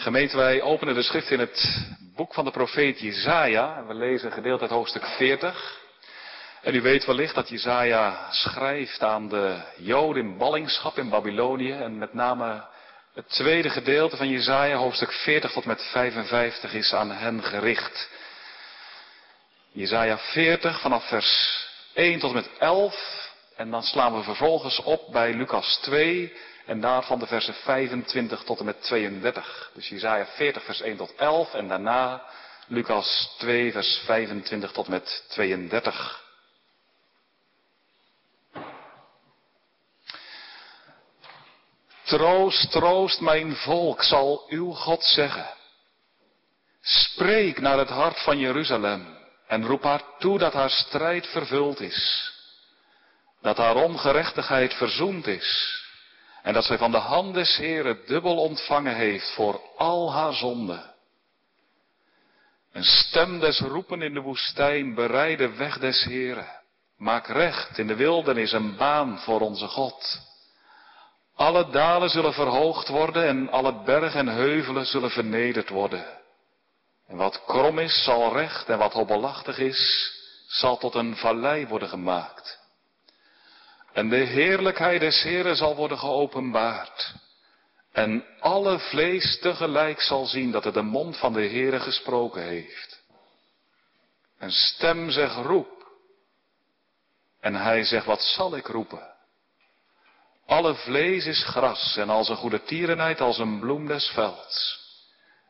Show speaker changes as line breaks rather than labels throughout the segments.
Gemeente, wij openen de schrift in het boek van de profeet Jezaja. We lezen gedeeld uit hoofdstuk 40. En u weet wellicht dat Jezaja schrijft aan de Joden in ballingschap in Babylonië. En met name het tweede gedeelte van Jezaja, hoofdstuk 40 tot met 55, is aan hen gericht. Jezaja 40 vanaf vers 1 tot met 11. En dan slaan we vervolgens op bij Lucas 2 en daarvan de versen 25 tot en met 32. Dus Jezaja 40 vers 1 tot 11 en daarna Lucas 2 vers 25 tot met 32. Troost, troost mijn volk, zal uw God zeggen. Spreek naar het hart van Jeruzalem en roep haar toe dat haar strijd vervuld is. Dat haar ongerechtigheid verzoend is en dat zij van de hand des Heren dubbel ontvangen heeft voor al haar zonden. Een stem des roepen in de woestijn, bereide weg des Heren. Maak recht in de wildernis een baan voor onze God. Alle dalen zullen verhoogd worden en alle bergen en heuvelen zullen vernederd worden. En wat krom is, zal recht en wat hobbelachtig is, zal tot een vallei worden gemaakt. En de heerlijkheid des Heren zal worden geopenbaard. En alle vlees tegelijk zal zien dat het de mond van de Heere gesproken heeft. Een stem zegt roep. En hij zegt wat zal ik roepen? Alle vlees is gras en als een goede tierenheid als een bloem des velds.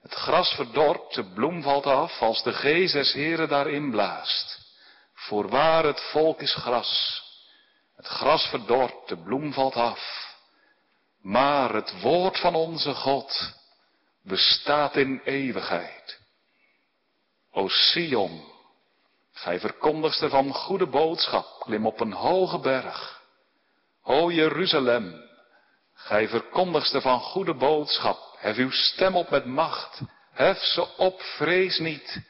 Het gras verdort, de bloem valt af als de geest des Heren daarin blaast. Voorwaar het volk is gras het gras verdort, de bloem valt af. Maar het woord van onze God bestaat in eeuwigheid. O Sion, gij verkondigste van goede boodschap, klim op een hoge berg. O Jeruzalem, gij verkondigste van goede boodschap, hef uw stem op met macht, hef ze op, vrees niet.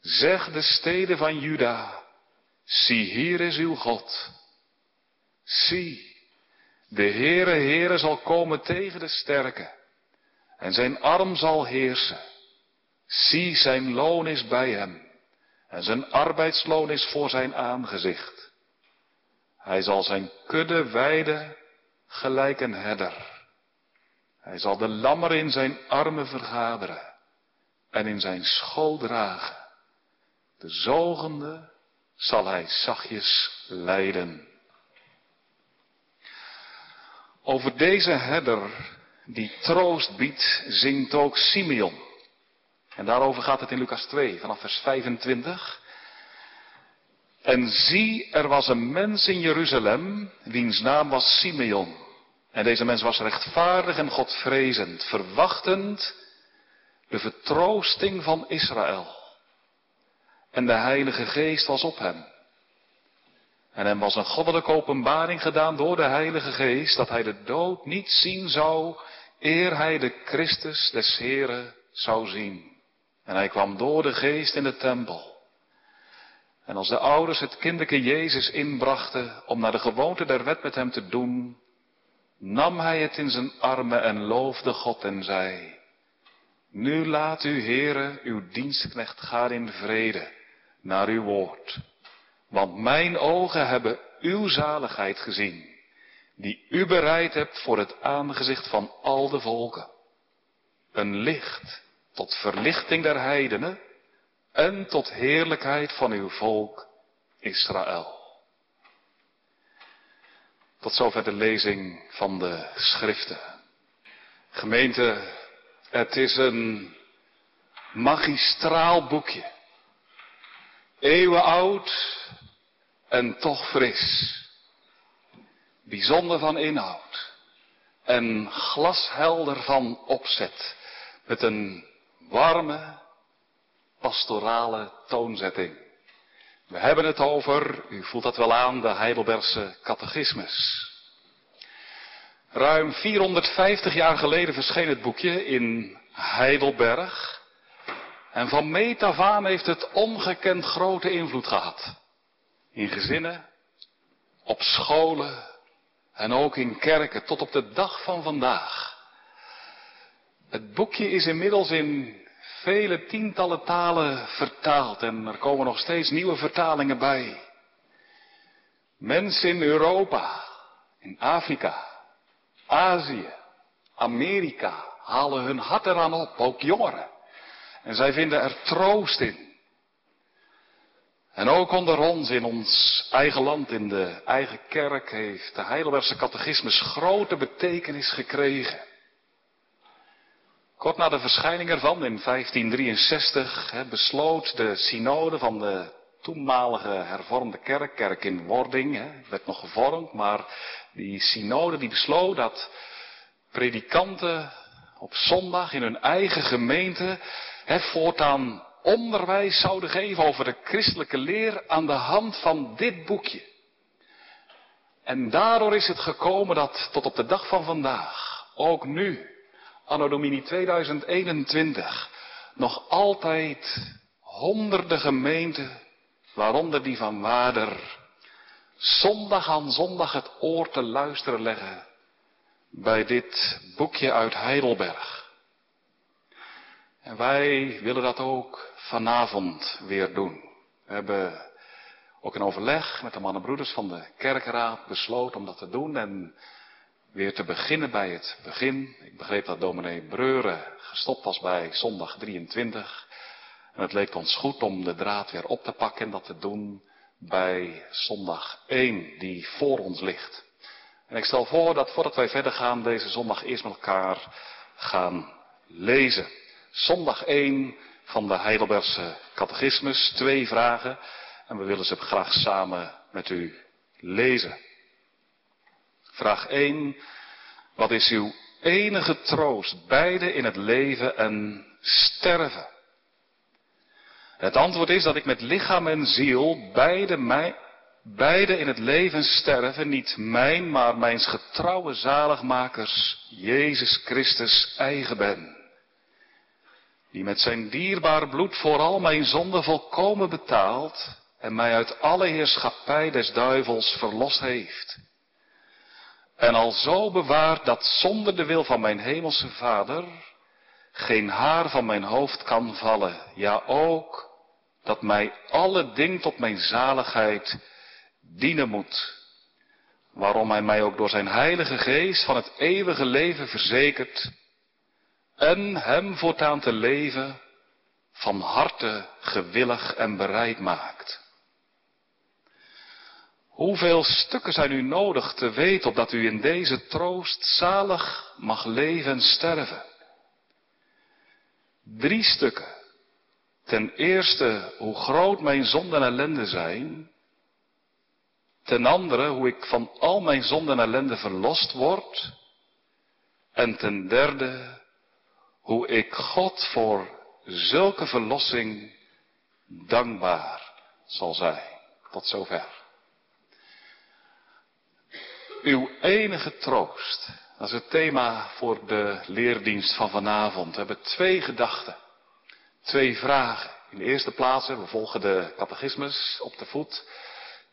Zeg de steden van Juda, zie hier is uw God. Zie, de Heere Heere zal komen tegen de sterke en zijn arm zal heersen. Zie, zijn loon is bij hem en zijn arbeidsloon is voor zijn aangezicht. Hij zal zijn kudde weiden gelijk een herder. Hij zal de lammer in zijn armen vergaderen en in zijn schoot dragen. De zogende zal hij zachtjes leiden. Over deze herder die troost biedt, zingt ook Simeon. En daarover gaat het in Lucas 2, vanaf vers 25. En zie, er was een mens in Jeruzalem, wiens naam was Simeon. En deze mens was rechtvaardig en godvrezend, verwachtend de vertroosting van Israël. En de Heilige Geest was op hem. En hem was een goddelijke openbaring gedaan door de Heilige Geest dat hij de dood niet zien zou eer hij de Christus des Heren zou zien. En hij kwam door de Geest in de tempel. En als de ouders het kinderke Jezus inbrachten om naar de gewoonte der wet met hem te doen, nam hij het in zijn armen en loofde God en zei, Nu laat u, Heere, uw dienstknecht gaan in vrede naar uw woord. Want mijn ogen hebben uw zaligheid gezien, die u bereid hebt voor het aangezicht van al de volken. Een licht tot verlichting der heidenen en tot heerlijkheid van uw volk Israël. Tot zover de lezing van de schriften. Gemeente, het is een magistraal boekje. Eeuwen oud, en toch fris. Bijzonder van inhoud en glashelder van opzet. Met een warme, pastorale toonzetting. We hebben het over, u voelt dat wel aan, de Heidelbergse catechismus. Ruim 450 jaar geleden verscheen het boekje in Heidelberg. En van meet af aan heeft het ongekend grote invloed gehad. In gezinnen, op scholen en ook in kerken tot op de dag van vandaag. Het boekje is inmiddels in vele tientallen talen vertaald en er komen nog steeds nieuwe vertalingen bij. Mensen in Europa, in Afrika, Azië, Amerika halen hun hart eraan op, ook jongeren. En zij vinden er troost in. En ook onder ons, in ons eigen land, in de eigen kerk, heeft de Heidelbergse catechismus grote betekenis gekregen. Kort na de verschijning ervan in 1563 besloot de synode van de toenmalige hervormde kerk, kerk in wording, hè, werd nog gevormd, maar die synode die besloot dat predikanten op zondag in hun eigen gemeente hè, voortaan onderwijs zouden geven over de christelijke leer aan de hand van dit boekje. En daardoor is het gekomen dat tot op de dag van vandaag, ook nu, anno domini 2021, nog altijd honderden gemeenten, waaronder die van Waarder, zondag aan zondag het oor te luisteren leggen bij dit boekje uit Heidelberg. En wij willen dat ook vanavond weer doen. We hebben ook in overleg met de mannenbroeders van de kerkraad besloten om dat te doen en weer te beginnen bij het begin. Ik begreep dat dominee Breuren gestopt was bij zondag 23. En het leek ons goed om de draad weer op te pakken en dat te doen bij zondag 1 die voor ons ligt. En ik stel voor dat voordat wij verder gaan deze zondag eerst met elkaar gaan lezen. Zondag 1 van de Heidelbergse catechismus. Twee vragen. En we willen ze graag samen met u lezen. Vraag 1. Wat is uw enige troost, beide in het leven en sterven? Het antwoord is dat ik met lichaam en ziel beide, mij, beide in het leven sterven, niet mijn, maar mijns getrouwe zaligmakers, Jezus Christus, eigen ben die met zijn dierbaar bloed voor al mijn zonden volkomen betaald en mij uit alle heerschappij des duivels verlost heeft. En al zo bewaard dat zonder de wil van mijn hemelse Vader geen haar van mijn hoofd kan vallen, ja ook dat mij alle ding tot mijn zaligheid dienen moet. Waarom hij mij ook door zijn heilige geest van het eeuwige leven verzekert en hem voortaan te leven van harte gewillig en bereid maakt. Hoeveel stukken zijn u nodig te weten opdat u in deze troost zalig mag leven en sterven? Drie stukken. Ten eerste hoe groot mijn zonden en ellende zijn. Ten andere hoe ik van al mijn zonden en ellende verlost word. En ten derde hoe ik God voor zulke verlossing dankbaar zal zijn. Tot zover. Uw enige troost. Dat is het thema voor de leerdienst van vanavond. We hebben twee gedachten. Twee vragen. In de eerste plaats, we volgen de catechismus op de voet.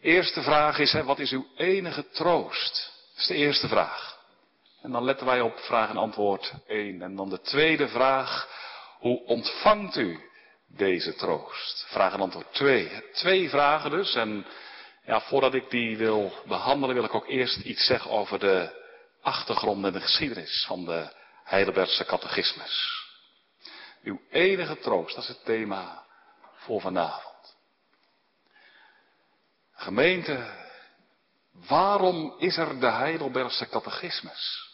Eerste vraag is, wat is uw enige troost? Dat is de eerste vraag. En dan letten wij op vraag en antwoord 1. En dan de tweede vraag. Hoe ontvangt u deze troost? Vraag en antwoord 2. Twee vragen dus. En ja, voordat ik die wil behandelen, wil ik ook eerst iets zeggen over de achtergrond en de geschiedenis van de Heidelbergse catechismus. Uw enige troost, dat is het thema voor vanavond. Gemeente, waarom is er de Heidelbergse catechismus?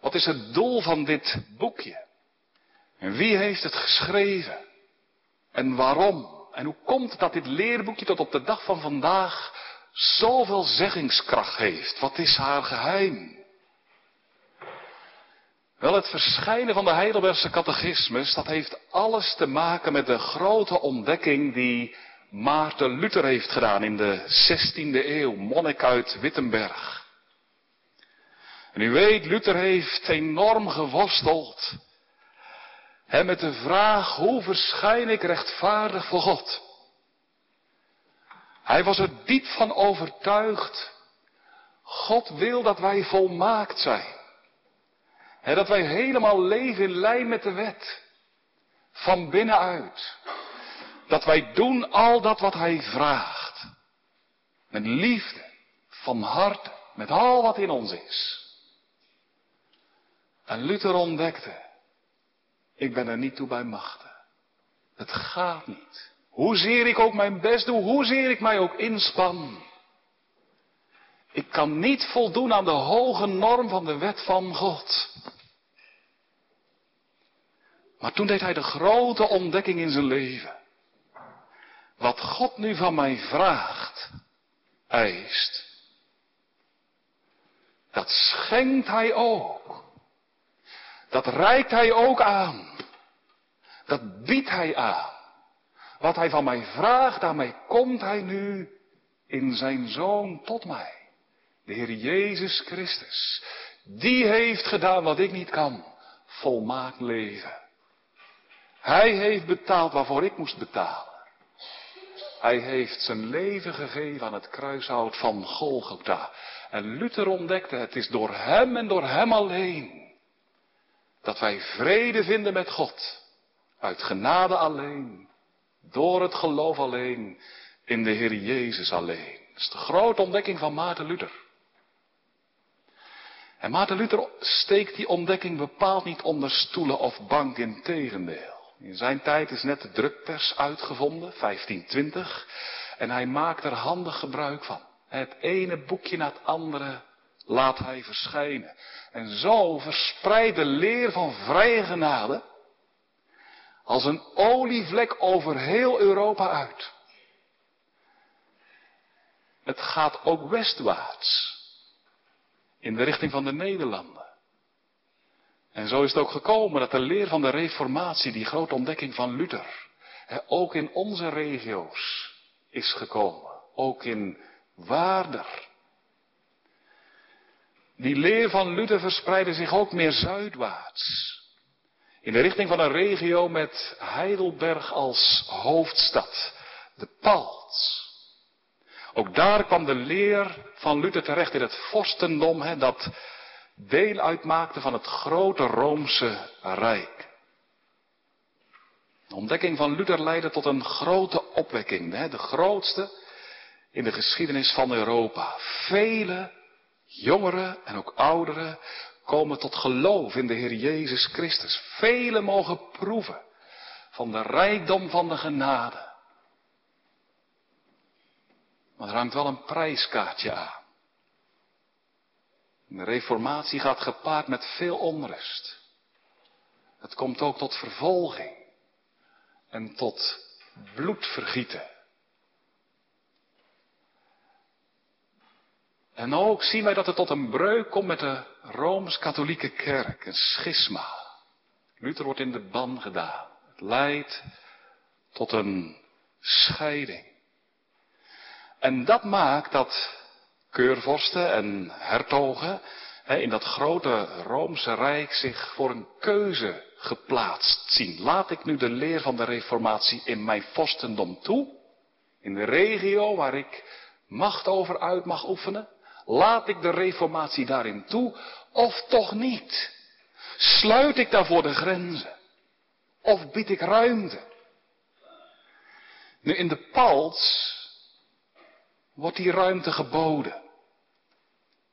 Wat is het doel van dit boekje? En wie heeft het geschreven? En waarom? En hoe komt het dat dit leerboekje tot op de dag van vandaag zoveel zeggingskracht heeft? Wat is haar geheim? Wel, het verschijnen van de Heidelbergse catechismus, dat heeft alles te maken met de grote ontdekking die Maarten Luther heeft gedaan in de 16e eeuw, monnik uit Wittenberg. En u weet, Luther heeft enorm geworsteld. En met de vraag, hoe verschijn ik rechtvaardig voor God? Hij was er diep van overtuigd. God wil dat wij volmaakt zijn. dat wij helemaal leven in lijn met de wet. Van binnenuit. Dat wij doen al dat wat hij vraagt. Met liefde, van harte, met al wat in ons is. En Luther ontdekte, ik ben er niet toe bij machten. Het gaat niet. Hoezeer ik ook mijn best doe, hoezeer ik mij ook inspan. Ik kan niet voldoen aan de hoge norm van de wet van God. Maar toen deed hij de grote ontdekking in zijn leven. Wat God nu van mij vraagt, eist, dat schenkt hij ook. Dat reikt hij ook aan. Dat biedt hij aan. Wat hij van mij vraagt, daarmee komt hij nu in zijn zoon tot mij. De Heer Jezus Christus. Die heeft gedaan wat ik niet kan. Volmaakt leven. Hij heeft betaald waarvoor ik moest betalen. Hij heeft zijn leven gegeven aan het kruishout van Golgotha. En Luther ontdekte, het is door hem en door hem alleen dat wij vrede vinden met God. Uit genade alleen, door het geloof alleen, in de Heer Jezus alleen. Dat is de grote ontdekking van Maarten Luther. En Maarten Luther steekt die ontdekking bepaald niet onder stoelen of bank in tegendeel. In zijn tijd is net de drukpers uitgevonden, 1520, en hij maakt er handig gebruik van. Het ene boekje na het andere laat hij verschijnen. En zo verspreidt de leer van vrije genade als een olievlek over heel Europa uit. Het gaat ook westwaarts, in de richting van de Nederlanden. En zo is het ook gekomen dat de leer van de Reformatie, die grote ontdekking van Luther, ook in onze regio's is gekomen. Ook in Waarder. Die leer van Luther verspreidde zich ook meer zuidwaarts. In de richting van een regio met Heidelberg als hoofdstad. De Palts. Ook daar kwam de leer van Luther terecht in het vorstendom, dat deel uitmaakte van het grote Roomse Rijk. De ontdekking van Luther leidde tot een grote opwekking, de grootste in de geschiedenis van Europa. Vele jongeren en ook ouderen komen tot geloof in de Heer Jezus Christus. Velen mogen proeven van de rijkdom van de genade. Maar er hangt wel een prijskaartje aan. De reformatie gaat gepaard met veel onrust. Het komt ook tot vervolging en tot bloedvergieten. En ook zien wij dat het tot een breuk komt met de Rooms-Katholieke Kerk, een schisma. Luther wordt in de ban gedaan. Het leidt tot een scheiding. En dat maakt dat keurvorsten en hertogen in dat grote Roomse Rijk zich voor een keuze geplaatst zien. Laat ik nu de leer van de Reformatie in mijn vorstendom toe, in de regio waar ik macht over uit mag oefenen? Laat ik de Reformatie daarin toe of toch niet? Sluit ik daarvoor de grenzen? Of bied ik ruimte? Nu in de Pals wordt die ruimte geboden.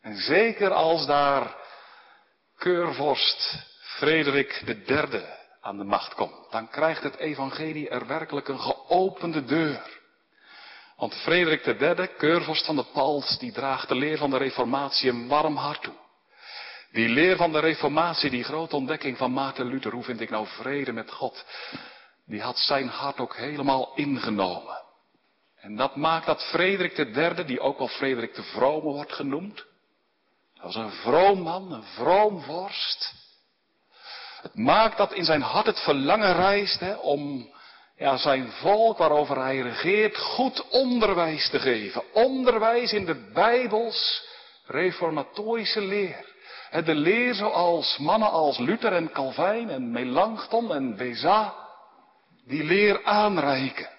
En zeker als daar keurvorst Frederik III aan de macht komt, dan krijgt het evangelie er werkelijk een geopende deur. Want Frederik III, keurvorst van de Pals, die draagt de leer van de reformatie een warm hart toe. Die leer van de reformatie, die grote ontdekking van Maarten Luther, hoe vind ik nou vrede met God? Die had zijn hart ook helemaal ingenomen. En dat maakt dat Frederik III, die ook wel Frederik de Vrome wordt genoemd, dat was een vroom man, een vroom vorst. Het maakt dat in zijn hart het verlangen reist hè, om ja, zijn volk waarover hij regeert goed onderwijs te geven. Onderwijs in de Bijbels reformatorische leer. De leer zoals mannen als Luther en Calvijn en Melanchthon en Beza die leer aanreiken.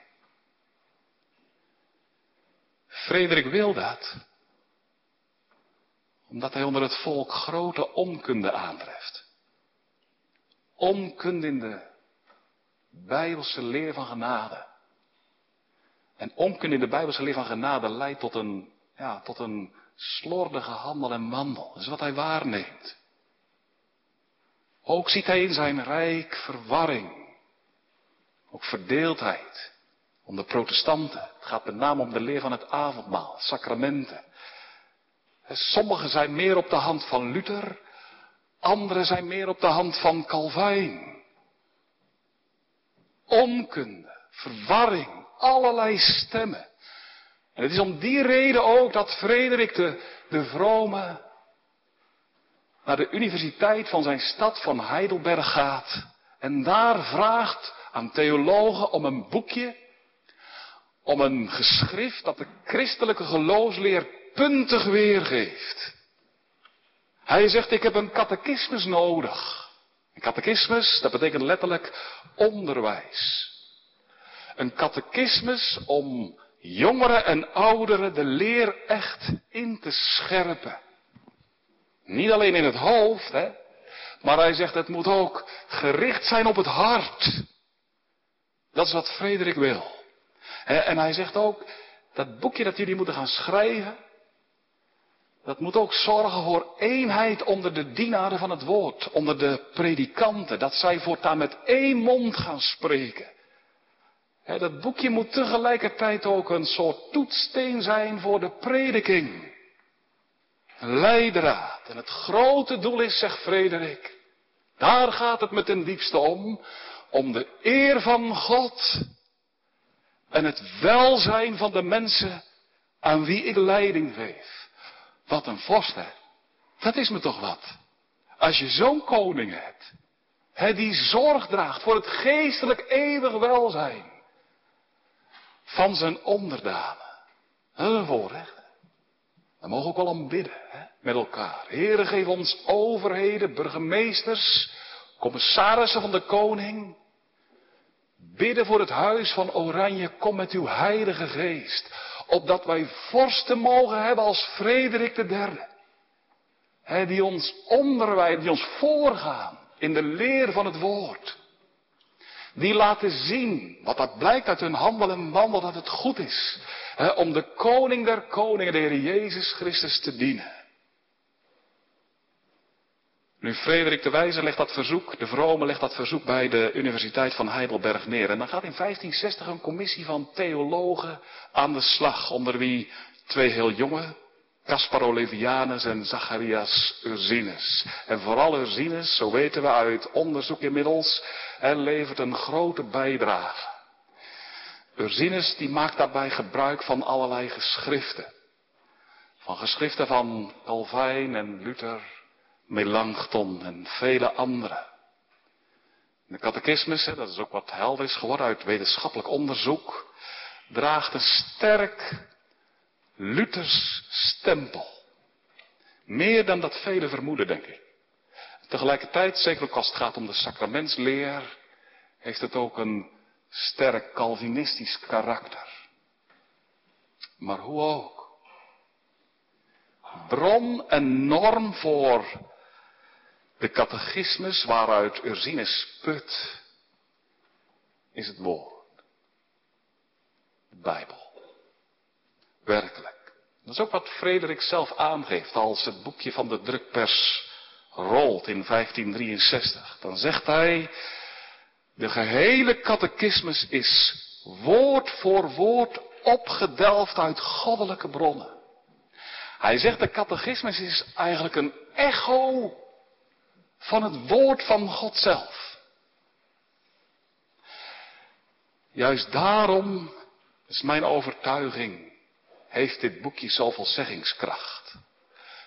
Frederik wil dat. Omdat hij onder het volk grote onkunde aantreft. onkunde in de Bijbelse leer van genade. En onkunde in de Bijbelse leer van genade leidt tot een, ja, tot een slordige handel en wandel. Dat is wat hij waarneemt. Ook ziet hij in zijn rijk verwarring. Ook verdeeldheid. Om de protestanten. Het gaat met name om de leer van het avondmaal, sacramenten. Sommigen zijn meer op de hand van Luther, anderen zijn meer op de hand van Calvijn. Onkunde, verwarring, allerlei stemmen. En het is om die reden ook dat Frederik de, de vrome naar de universiteit van zijn stad van Heidelberg gaat en daar vraagt aan theologen om een boekje, om een geschrift dat de christelijke geloofsleer puntig weergeeft. Hij zegt, ik heb een catechismus nodig. Een catechismus, dat betekent letterlijk onderwijs. Een catechismus om jongeren en ouderen de leer echt in te scherpen. Niet alleen in het hoofd, hè, maar hij zegt het moet ook gericht zijn op het hart. Dat is wat Frederik wil. En hij zegt ook, dat boekje dat jullie moeten gaan schrijven, dat moet ook zorgen voor eenheid onder de dienaren van het woord, onder de predikanten, dat zij voortaan met één mond gaan spreken. dat boekje moet tegelijkertijd ook een soort toetsteen zijn voor de prediking. Een leidraad. En het grote doel is, zegt Frederik, daar gaat het me ten diepste om, om de eer van God en het welzijn van de mensen aan wie ik leiding geef. Wat een vorst, hè? Dat is me toch wat. Als je zo'n koning hebt, hè, die zorg draagt voor het geestelijk eeuwig welzijn van zijn onderdanen. Dat is een voorrecht. Daar mogen ook wel om bidden, hè, met elkaar. Heren, geef ons overheden, burgemeesters, commissarissen van de koning. Bidden voor het huis van Oranje, kom met uw heilige geest opdat wij vorsten mogen hebben als Frederik de derde. Die ons onderwijzen, die ons voorgaan in de leer van het woord. Die laten zien, wat dat blijkt uit hun handel en wandel, dat het goed is. om de koning der koningen, de Heer Jezus Christus, te dienen. Nu, Frederik de Wijze legt dat verzoek, de vrome legt dat verzoek bij de Universiteit van Heidelberg neer. En dan gaat in 1560 een commissie van theologen aan de slag, onder wie twee heel jonge, Caspar Olevianus en Zacharias Ursinus. En vooral Ursinus, zo weten we uit onderzoek inmiddels, en levert een grote bijdrage. Ursinus die maakt daarbij gebruik van allerlei geschriften. Van geschriften van Calvijn en Luther, Melanchthon en vele anderen. De catechismus, dat is ook wat helder is geworden uit wetenschappelijk onderzoek, draagt een sterk Luthers stempel. Meer dan dat velen vermoeden, denk ik. Tegelijkertijd, zeker ook als het gaat om de sacramentsleer, heeft het ook een sterk Calvinistisch karakter. Maar hoe ook. Bron en norm voor de catechismus waaruit Ursinus put, is het woord. De Bijbel. Werkelijk. Dat is ook wat Frederik zelf aangeeft als het boekje van de drukpers rolt in 1563. Dan zegt hij, de gehele catechismus is woord voor woord opgedelft uit goddelijke bronnen. Hij zegt de catechismus is eigenlijk een echo van het woord van God zelf. Juist daarom, is mijn overtuiging, heeft dit boekje zoveel zeggingskracht.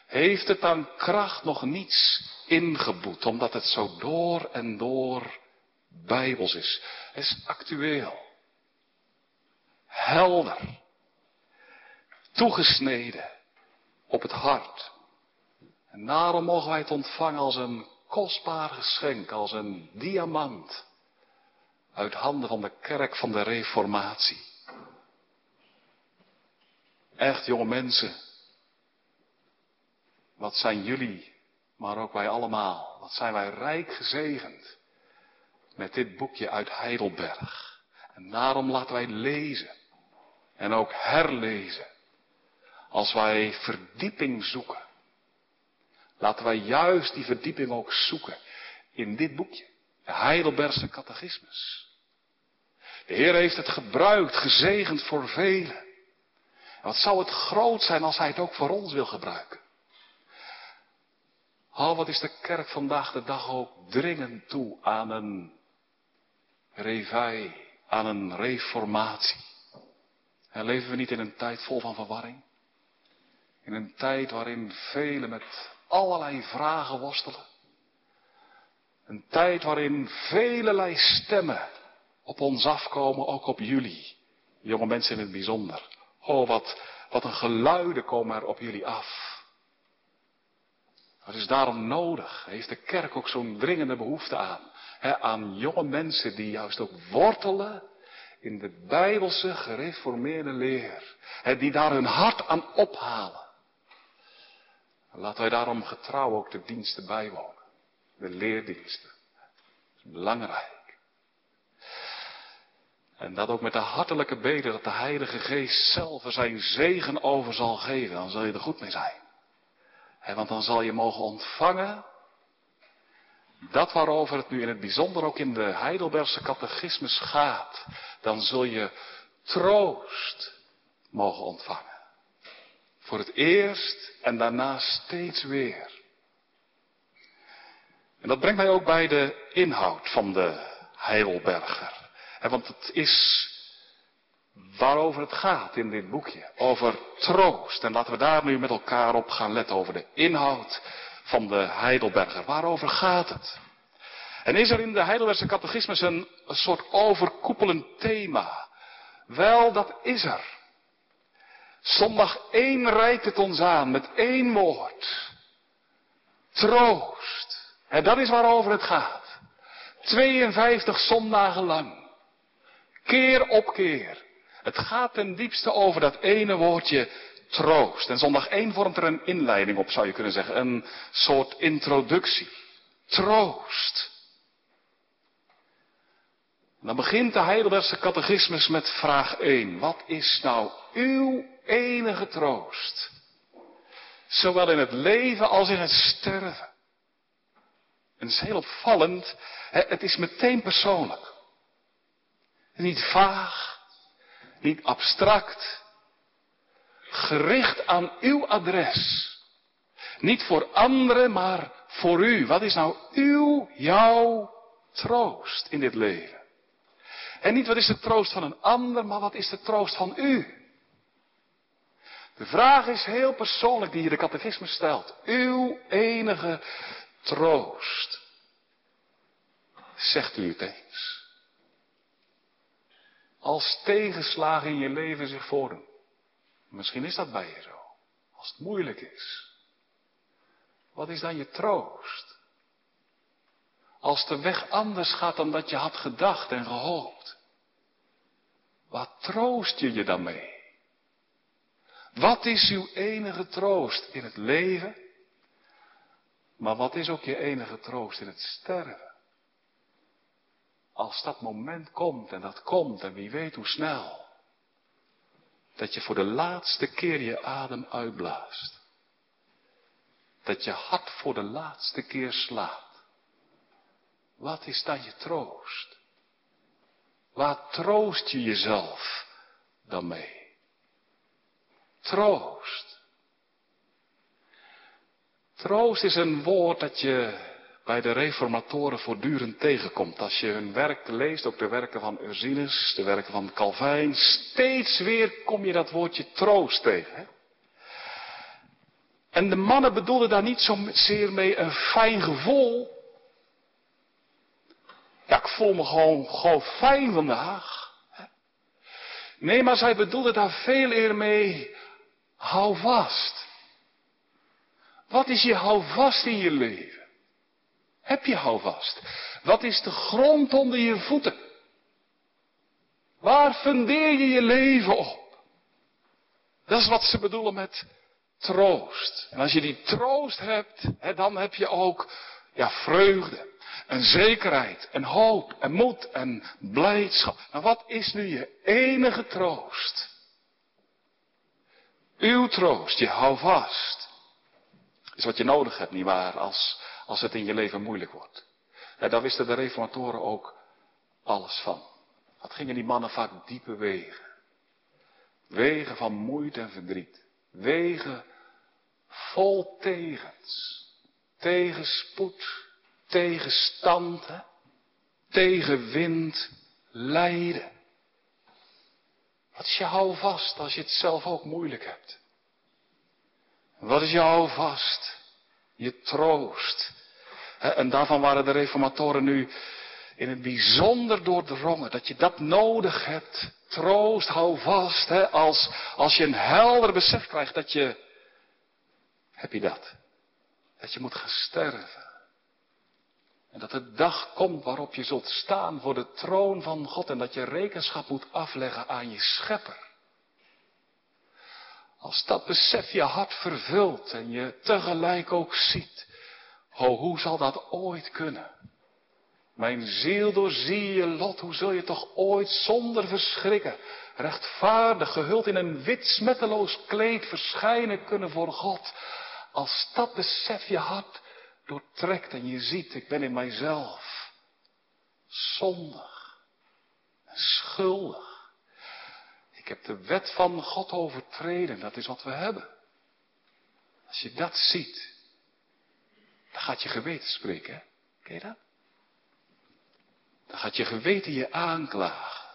Heeft het aan kracht nog niets ingeboet, omdat het zo door en door bijbels is. Het is actueel. Helder. Toegesneden op het hart. En daarom mogen wij het ontvangen als een kostbaar geschenk als een diamant uit handen van de kerk van de Reformatie. Echt jonge mensen, wat zijn jullie, maar ook wij allemaal, wat zijn wij rijk gezegend met dit boekje uit Heidelberg. En daarom laten wij lezen. En ook herlezen. Als wij verdieping zoeken. Laten wij juist die verdieping ook zoeken in dit boekje. De Heidelbergse catechismus. De Heer heeft het gebruikt, gezegend voor velen. En wat zou het groot zijn als Hij het ook voor ons wil gebruiken. Oh, wat is de kerk vandaag de dag ook dringend toe aan een revij, aan een reformatie. En leven we niet in een tijd vol van verwarring? In een tijd waarin velen met allerlei vragen worstelen. Een tijd waarin velelei stemmen op ons afkomen, ook op jullie. Jonge mensen in het bijzonder. Oh, wat, wat een geluiden komen er op jullie af. Wat is daarom nodig? Heeft de kerk ook zo'n dringende behoefte aan? aan jonge mensen die juist ook wortelen in de bijbelse gereformeerde leer. die daar hun hart aan ophalen. Laten wij daarom getrouw ook de diensten bijwonen. De leerdiensten. Dat is belangrijk. En dat ook met de hartelijke beden dat de Heilige Geest zelf zijn zegen over zal geven. Dan zal je er goed mee zijn. want dan zal je mogen ontvangen dat waarover het nu in het bijzonder ook in de Heidelbergse catechismus gaat. Dan zul je troost mogen ontvangen. Voor het eerst en daarna steeds weer. En dat brengt mij ook bij de inhoud van de Heidelberger. want het is waarover het gaat in dit boekje. Over troost. En laten we daar nu met elkaar op gaan letten. Over de inhoud van de Heidelberger. Waarover gaat het? En is er in de Heidelbergse catechismus een, een soort overkoepelend thema? Wel, dat is er. Zondag 1 reikt het ons aan met één woord. Troost. En dat is waarover het gaat. 52 zondagen lang. Keer op keer. Het gaat ten diepste over dat ene woordje troost. En zondag 1 vormt er een inleiding op, zou je kunnen zeggen. Een soort introductie. Troost. dan begint de Heidelbergse catechismus met vraag 1. Wat is nou uw enige troost? Zowel in het leven als in het sterven. En het is heel opvallend. Het is meteen persoonlijk. Niet vaag, niet abstract, gericht aan uw adres. Niet voor anderen, maar voor u. Wat is nou uw, jouw troost in dit leven? En niet wat is de troost van een ander, maar wat is de troost van u? De vraag is heel persoonlijk die hier de catechisme stelt. Uw enige troost. Zegt u het eens. Als tegenslagen in je leven zich voordoen. Misschien is dat bij je zo. Als het moeilijk is. Wat is dan je troost? Als de weg anders gaat dan dat je had gedacht en gehoopt. Wat troost je je dan mee? Wat is uw enige troost in het leven? Maar wat is ook je enige troost in het sterven? Als dat moment komt en dat komt en wie weet hoe snel dat je voor de laatste keer je adem uitblaast. Dat je hart voor de laatste keer slaat. Wat is dan je troost? Waar troost je jezelf dan mee? Troost. Troost is een woord dat je bij de reformatoren voortdurend tegenkomt. Als je hun werk leest, ook de werken van Ursinus, de werken van Calvijn, steeds weer kom je dat woordje troost tegen. En de mannen bedoelden daar niet zozeer mee een fijn gevoel. Ja, ik voel me gewoon, gewoon fijn vandaag. Nee, maar zij bedoelden daar veel eer mee, hou vast. Wat is je hou vast in je leven? Heb je houvast? Wat is de grond onder je voeten? Waar fundeer je je leven op? Dat is wat ze bedoelen met troost. En als je die troost hebt, hè, dan heb je ook Ja, vreugde. En zekerheid. En hoop. En moed. En blijdschap. Maar wat is nu je enige troost? Uw troost, je hou vast. Is wat je nodig hebt, nietwaar, als, als het in je leven moeilijk wordt. Ja, daar wisten de reformatoren ook alles van. Wat gingen die mannen vaak diepe wegen. Wegen van moeite en verdriet. Wegen vol tegens. Tegenspoed, tegenstand, tegenwind, lijden. Je houvast als je het zelf ook moeilijk hebt? Wat is je houvast? Je troost. En daarvan waren de reformatoren nu in het bijzonder doordrongen. Dat je dat nodig hebt. Troost, hou vast. Hè? Als, als je een helder besef krijgt dat je. Heb je dat? Dat je moet gaan sterven. En dat de dag komt waarop je zult staan voor de troon van God en dat je rekenschap moet afleggen aan je schepper. Als dat besef je hart vervult en je tegelijk ook ziet, oh, hoe zal dat ooit kunnen? Mijn ziel doorzie je lot, hoe zul je toch ooit zonder verschrikken, rechtvaardig gehuld in een wit smetteloos kleed verschijnen kunnen voor God, als dat besef je hart doortrekt en je ziet, ik ben in mijzelf zondig en schuldig. Ik heb de wet van God overtreden, dat is wat we hebben. Als je dat ziet, dan gaat je geweten spreken, hè? Ken je dat? Dan gaat je geweten je aanklagen.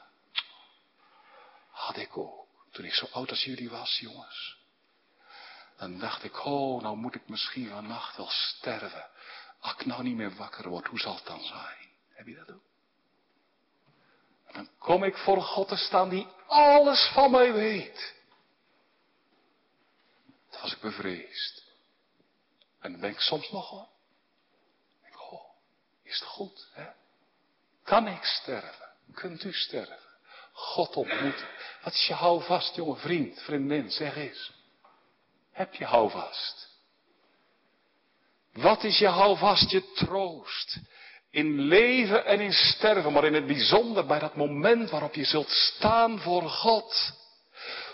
Had ik ook, toen ik zo oud als jullie was, jongens. Dan dacht ik, oh, nou moet ik misschien vannacht wel sterven. Als ik nou niet meer wakker word, hoe zal het dan zijn? Heb je dat ook? Dan kom ik voor God te staan die alles van mij weet. Dan was ik bevreesd. En dan ben ik soms nog wel. Ik, oh, is het goed, hè? Kan ik sterven? Kunt u sterven? God ontmoeten. Wat is je houvast, jonge vriend, vriendin, zeg eens. Heb je houvast? Wat is je houvast, je troost? In leven en in sterven, maar in het bijzonder bij dat moment waarop je zult staan voor God.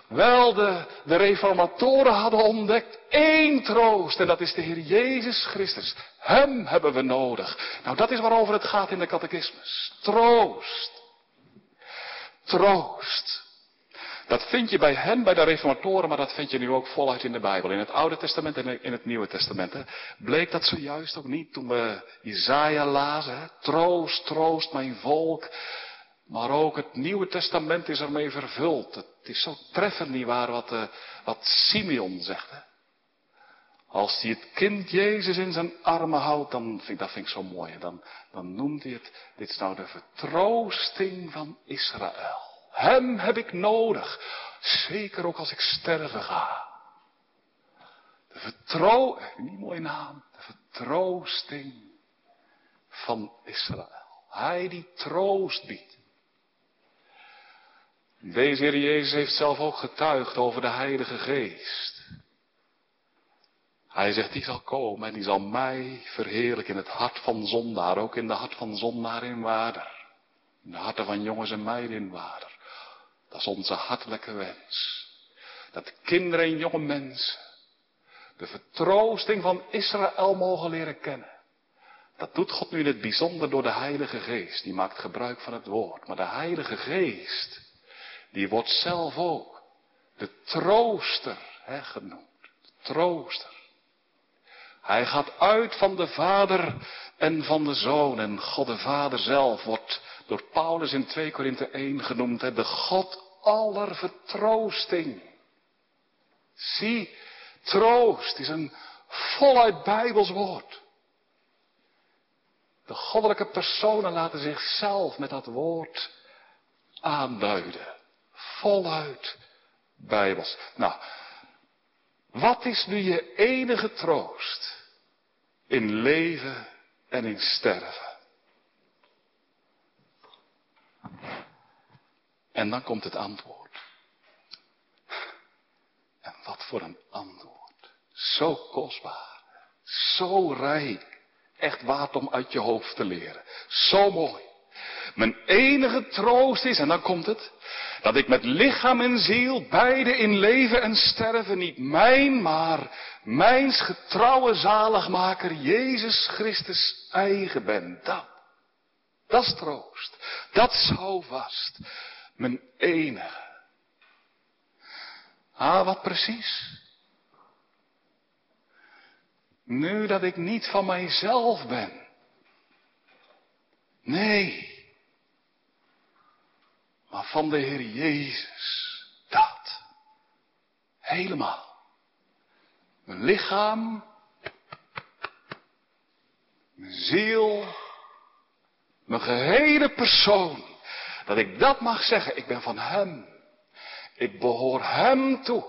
Wel, de, reformatoren hadden ontdekt één troost en dat is de Heer Jezus Christus. Hem hebben we nodig. Nou, dat is waarover het gaat in de catechismus. Troost. Troost. Dat vind je bij hen, bij de reformatoren, maar dat vind je nu ook voluit in de Bijbel. In het Oude Testament en in het Nieuwe Testament. Bleek dat zojuist ook niet toen we Jezaja lazen. Troost, troost mijn volk. Maar ook het Nieuwe Testament is ermee vervuld. Het is zo treffend niet waar wat, uh, wat Simeon zegt. Hè. Als hij het kind Jezus in zijn armen houdt, dan vind, dat vind ik zo mooi. Dan, dan noemt hij het, dit is nou de vertroosting van Israël. Hem heb ik nodig. Zeker ook als ik sterven ga. De vertrouw, niet mooie naam, de vertroosting van Israël. Hij die troost biedt. Deze Heer Jezus heeft zelf ook getuigd over de Heilige Geest. Hij zegt, die zal komen en die zal mij verheerlijken in het hart van zondaar, ook in de hart van zondaar in waarder. In de harten van jongens en meiden in waarder. Dat is onze hartelijke wens. Dat kinderen en jonge mensen de vertroosting van Israël mogen leren kennen. Dat doet God nu in het bijzonder door de Heilige Geest. Die maakt gebruik van het woord. Maar de Heilige Geest, die wordt zelf ook de trooster hè, genoemd. De trooster. Hij gaat uit van de Vader en van de Zoon. En God de Vader zelf wordt door Paulus in 2 Korinthe 1 genoemd. Hè, de God aller vertroosting. Zie, troost is een voluit Bijbels woord. De goddelijke personen laten zichzelf met dat woord aanduiden. Voluit Bijbels. Nou, wat is nu je enige troost in leven en in sterven? En dan komt het antwoord. En wat voor een antwoord. Zo kostbaar. Zo rijk. echt waard om uit je hoofd te leren. Zo mooi. Mijn enige troost is, en dan komt het, dat ik met lichaam en ziel, beide in leven en sterven, niet mijn, maar mijns getrouwe zaligmaker, Jezus Christus eigen ben. Dat, dat is troost. Dat is vast. Mijn enige. Ah, wat precies? Nu dat ik niet van mijzelf ben. Nee. Maar van de Heer Jezus. Dat. Helemaal. Mijn lichaam. Mijn ziel. Mijn gehele persoon. Dat ik dat mag zeggen. Ik ben van Hem. Ik behoor Hem toe.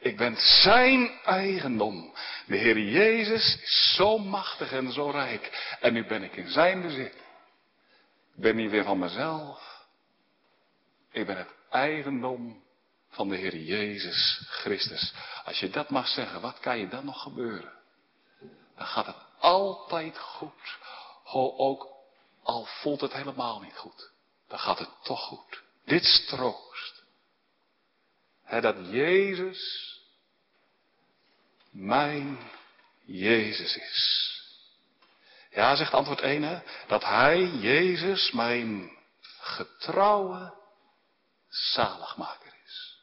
Ik ben Zijn eigendom. De Heer Jezus is zo machtig en zo rijk. En nu ben ik in Zijn bezit. Ik ben niet weer van mezelf. Ik ben het eigendom van de Heer Jezus Christus. Als je dat mag zeggen, wat kan je dan nog gebeuren? Dan gaat het altijd goed. Ook al voelt het helemaal niet goed. Dan gaat het toch goed. Dit is troost. dat Jezus mijn Jezus is. Ja, zegt antwoord 1, hè, dat Hij, Jezus, mijn getrouwe zaligmaker is.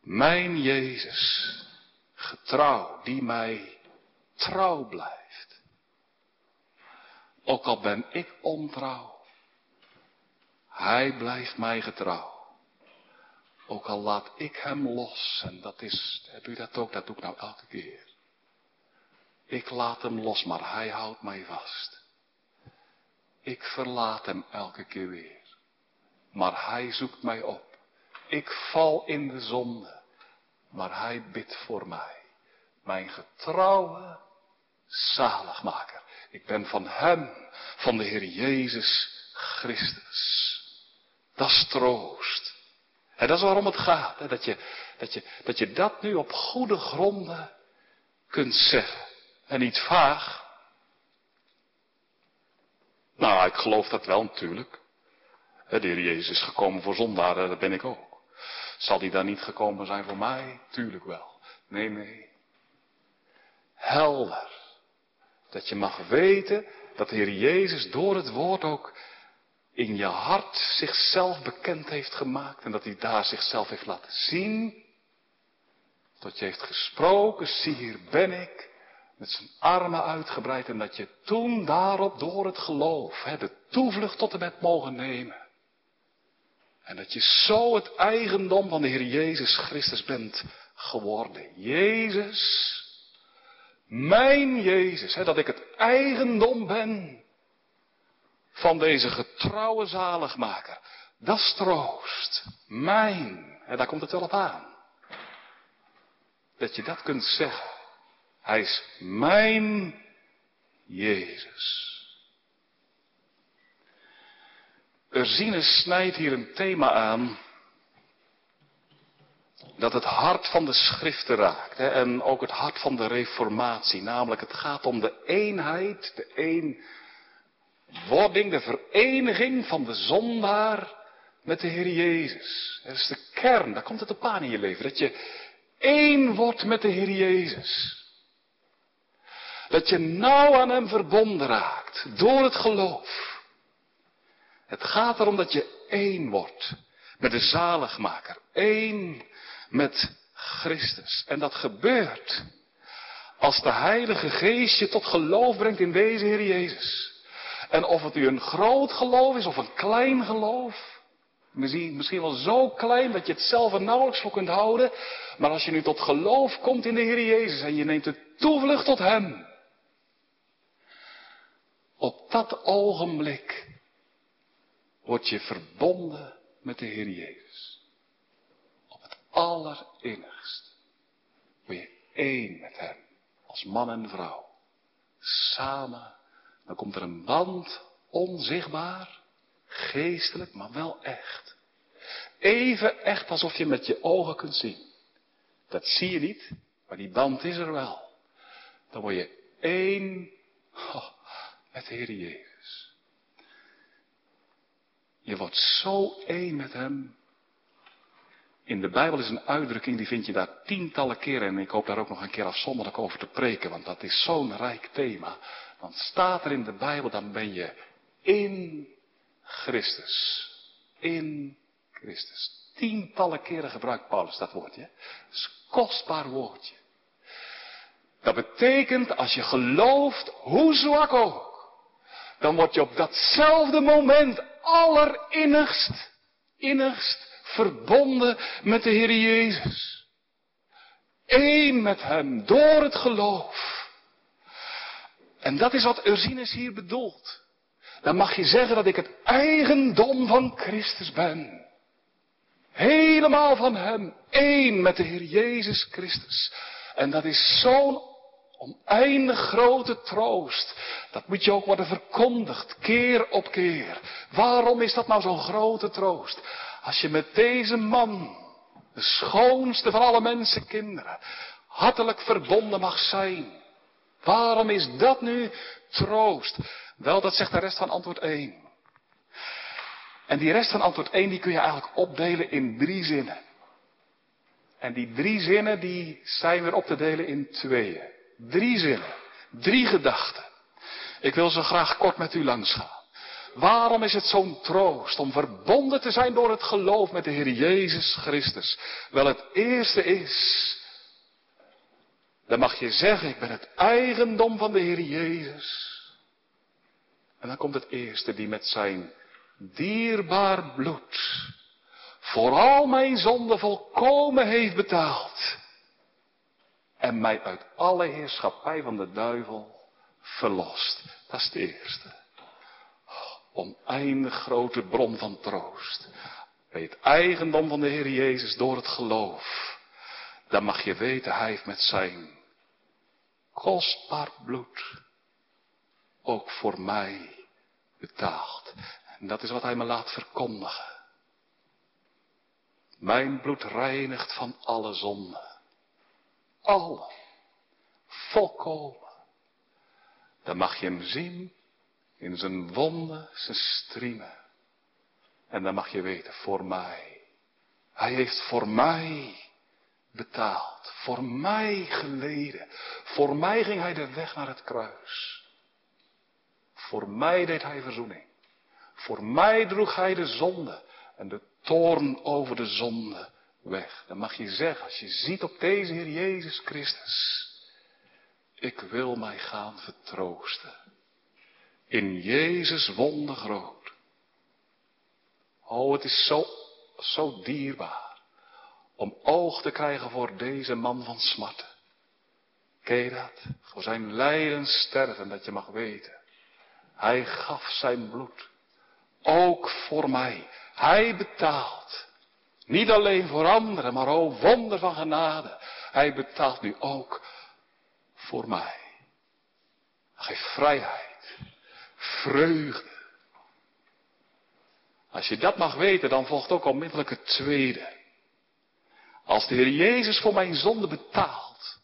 Mijn Jezus, getrouw, die mij trouw blijft. Ook al ben ik ontrouw, Hij blijft mij getrouw. Ook al laat ik hem los, en dat is, heb u dat ook, dat doe ik nou elke keer. Ik laat hem los, maar hij houdt mij vast. Ik verlaat hem elke keer weer. Maar hij zoekt mij op. Ik val in de zonde. Maar hij bidt voor mij. Mijn getrouwe zaligmaker. Ik ben van hem, van de Heer Jezus Christus. Dat is troost. En dat is waarom het gaat. Hè? Dat, je, dat, je, dat je dat nu op goede gronden kunt zeggen. En niet vaag. Nou, ik geloof dat wel natuurlijk. De Heer Jezus is gekomen voor zondaren, dat ben ik ook. Zal hij dan niet gekomen zijn voor mij? Tuurlijk wel. Nee, nee. Helder. Dat je mag weten dat de Heer Jezus door het woord ook in je hart zichzelf bekend heeft gemaakt en dat hij daar zichzelf heeft laten zien. Dat je heeft gesproken, zie hier ben ik, met zijn armen uitgebreid en dat je toen daarop door het geloof de toevlucht tot hem hebt mogen nemen. En dat je zo het eigendom van de Heer Jezus Christus bent geworden. Jezus, mijn Jezus, hè, dat ik het eigendom ben van deze getrouwe zaligmaker. Dat is troost. Mijn. En daar komt het wel op aan. Dat je dat kunt zeggen. Hij is mijn Jezus. Ursine snijdt hier een thema aan dat het hart van de schriften raakt. Hè, en ook het hart van de reformatie. Namelijk het gaat om de eenheid, de een, wording, de vereniging van de zondaar met de Heer Jezus. Dat is de kern, daar komt het op aan in je leven. Dat je één wordt met de Heer Jezus. Dat je nauw aan Hem verbonden raakt door het geloof. Het gaat erom dat je één wordt met de zaligmaker. één met Christus. En dat gebeurt als de Heilige Geest je tot geloof brengt in deze Heer Jezus. En of het u een groot geloof is of een klein geloof. Misschien, wel zo klein dat je het zelf er nauwelijks voor kunt houden. Maar als je nu tot geloof komt in de Heer Jezus en je neemt de toevlucht tot Hem. Op dat ogenblik word je verbonden met de Heer Jezus. Op het allerinnigst word je één met Hem. Als man en vrouw. Samen dan komt er een band, onzichtbaar, geestelijk, maar wel echt. Even echt alsof je met je ogen kunt zien. Dat zie je niet, maar die band is er wel. Dan word je één oh, met de Heer Jezus. Je wordt zo één met Hem. In de Bijbel is een uitdrukking, die vind je daar tientallen keren. En ik hoop daar ook nog een keer afzonderlijk over te preken, want dat is zo'n rijk thema. Dan staat er in de Bijbel, dan ben je in Christus. In Christus. Tientallen keren gebruikt Paulus dat woordje. Dat is een kostbaar woordje. Dat betekent, als je gelooft, hoe zwak ook, dan word je op datzelfde moment allerinnigst, innigst verbonden met de Heer Jezus. Eén met Hem, door het geloof. En dat is wat Ursinus hier bedoelt. Dan mag je zeggen dat ik het eigendom van Christus ben. Helemaal van Hem, één met de Heer Jezus Christus. En dat is zo'n oneindig grote troost. Dat moet je ook worden verkondigd, keer op keer. Waarom is dat nou zo'n grote troost? Als je met deze man, de schoonste van alle mensenkinderen, hartelijk verbonden mag zijn. Waarom is dat nu troost? Wel, dat zegt de rest van antwoord 1. En die rest van antwoord 1 die kun je eigenlijk opdelen in drie zinnen. En die drie zinnen die zijn weer op te delen in tweeën. Drie zinnen. Drie gedachten. Ik wil zo graag kort met u langs gaan. Waarom is het zo'n troost om verbonden te zijn door het geloof met de Heer Jezus Christus? Wel, het eerste is, dan mag je zeggen, ik ben het eigendom van de Heer Jezus. En dan komt het eerste, die met zijn dierbaar bloed voor al mijn zonden volkomen heeft betaald. En mij uit alle heerschappij van de duivel verlost. Dat is het eerste oneindig grote bron van troost. Bij het eigendom van de Heer Jezus door het geloof. Dan mag je weten, Hij heeft met zijn kostbaar bloed ook voor mij betaald. En dat is wat Hij me laat verkondigen. Mijn bloed reinigt van alle zonden. Alle. Volkomen. Dan mag je hem zien in zijn wonden, zijn striemen. En dan mag je weten, voor mij. Hij heeft voor mij betaald. Voor mij geleden. Voor mij ging hij de weg naar het kruis. Voor mij deed hij verzoening. Voor mij droeg hij de zonde en de toorn over de zonde weg. Dan mag je zeggen, als je ziet op deze Heer Jezus Christus. Ik wil mij gaan vertroosten in Jezus wonder groot. Oh, het is zo, zo dierbaar om oog te krijgen voor deze man van smarten. Ken je dat? Voor zijn lijden sterven, dat je mag weten. Hij gaf zijn bloed. Ook voor mij. Hij betaalt. Niet alleen voor anderen, maar o wonder van genade. Hij betaalt nu ook voor mij. Geef vrijheid vreugde. Als je dat mag weten, dan volgt ook onmiddellijk het tweede. Als de Heer Jezus voor mijn zonde betaalt,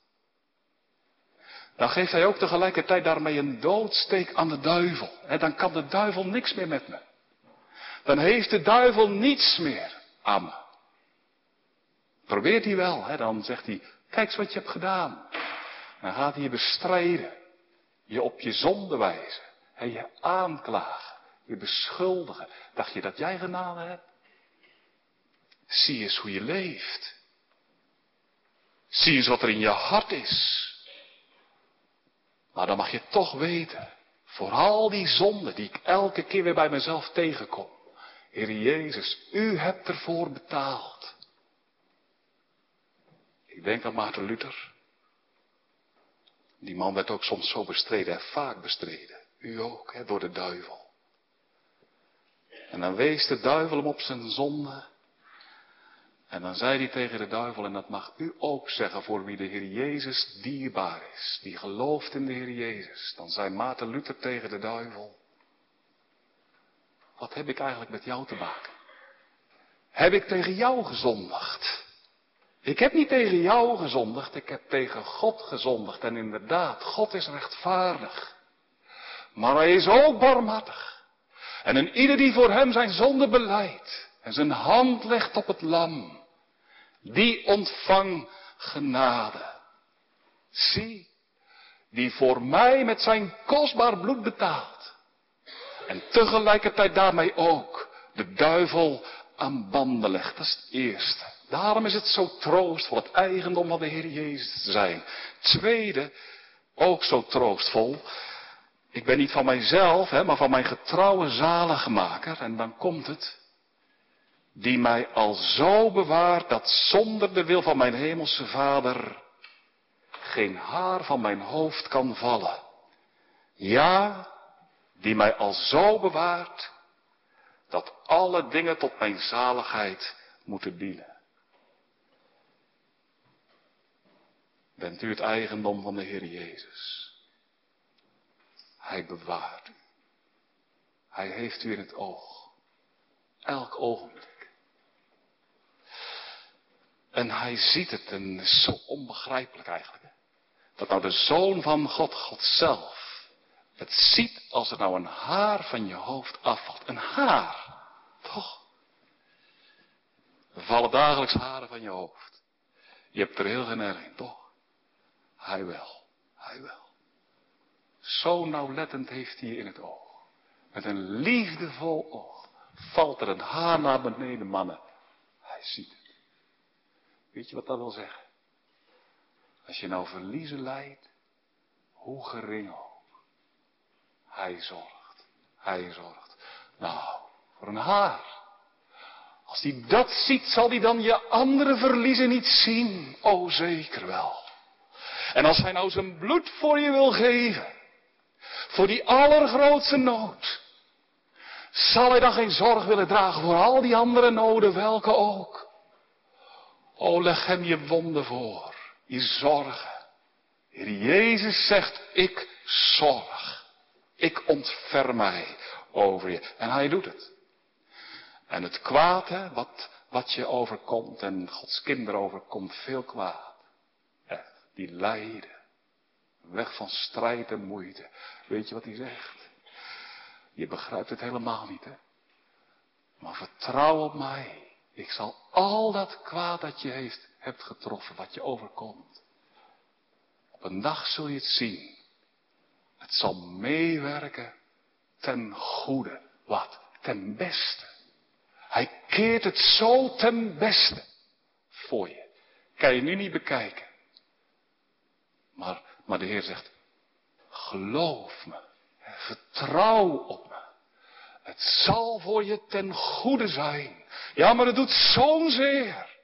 dan geeft Hij ook tegelijkertijd daarmee een doodsteek aan de duivel. Dan kan de duivel niks meer met me. Dan heeft de duivel niets meer aan me. Probeert hij wel, hè? dan zegt hij, kijk eens wat je hebt gedaan. Dan gaat hij je bestrijden, je op je zonde wijzen. En je aanklagen, je beschuldigen. Dacht je dat jij genade hebt? Zie eens hoe je leeft. Zie eens wat er in je hart is. Maar dan mag je toch weten, voor al die zonden die ik elke keer weer bij mezelf tegenkom. Heer Jezus, u hebt ervoor betaald. Ik denk aan Maarten Luther. Die man werd ook soms zo bestreden en vaak bestreden. U ook, hè, door de duivel. En dan wees de duivel hem op zijn zonde. En dan zei hij tegen de duivel, en dat mag u ook zeggen voor wie de Heer Jezus dierbaar is, die gelooft in de Heer Jezus. Dan zei Maarten Luther tegen de duivel, wat heb ik eigenlijk met jou te maken? Heb ik tegen jou gezondigd? Ik heb niet tegen jou gezondigd, ik heb tegen God gezondigd. En inderdaad, God is rechtvaardig. Maar hij is ook barmhartig. En een ieder die voor hem zijn zonde beleidt en zijn hand legt op het lam, die ontvang genade. Zie, die voor mij met zijn kostbaar bloed betaalt. En tegelijkertijd daarmee ook de duivel aan banden legt. Dat is het eerste. Daarom is het zo troostvol het eigendom van de Heer Jezus zijn. Tweede, ook zo troostvol. Ik ben niet van mijzelf, hè, maar van mijn getrouwe zaligmaker. En dan komt het. Die mij al zo bewaart dat zonder de wil van mijn hemelse vader geen haar van mijn hoofd kan vallen. Ja, die mij al zo bewaart dat alle dingen tot mijn zaligheid moeten dienen. Bent u het eigendom van de Heer Jezus? Hij bewaart u. Hij heeft u in het oog. Elk ogenblik. En hij ziet het en is zo onbegrijpelijk eigenlijk. Dat nou de Zoon van God, God zelf, het ziet als er nou een haar van je hoofd afvalt. Een haar. Toch? Er vallen dagelijks haren van je hoofd. Je hebt er heel geen erg in, toch? Hij wel. Hij wel. Zo nauwlettend heeft hij je in het oog. Met een liefdevol oog. Valt er een haar naar beneden, mannen. Hij ziet het. Weet je wat dat wil zeggen? Als je nou verliezen leidt, hoe gering ook. Hij zorgt. Hij zorgt. Nou, voor een haar. Als hij dat ziet, zal hij dan je andere verliezen niet zien? Oh, zeker wel. En als hij nou zijn bloed voor je wil geven, voor die allergrootste nood, zal hij dan geen zorg willen dragen voor al die andere noden, welke ook? Oh, leg hem je wonden voor je zorgen. Heer Jezus zegt, ik zorg. Ik ontferm mij over je. En hij doet het. En het kwaad, hè, wat, wat je overkomt en Gods kinderen overkomt, veel kwaad. Die lijden. Weg van strijd en moeite. Weet je wat hij zegt? Je begrijpt het helemaal niet, hè? Maar vertrouw op mij. Ik zal al dat kwaad dat je heeft, hebt getroffen, wat je overkomt. Op een dag zul je het zien. Het zal meewerken ten goede. Wat? Ten beste. Hij keert het zo ten beste voor je. Kan je nu niet bekijken. Maar, maar de Heer zegt, geloof me. Vertrouw op me. Het zal voor je ten goede zijn. Ja, maar het doet zo'n zeer.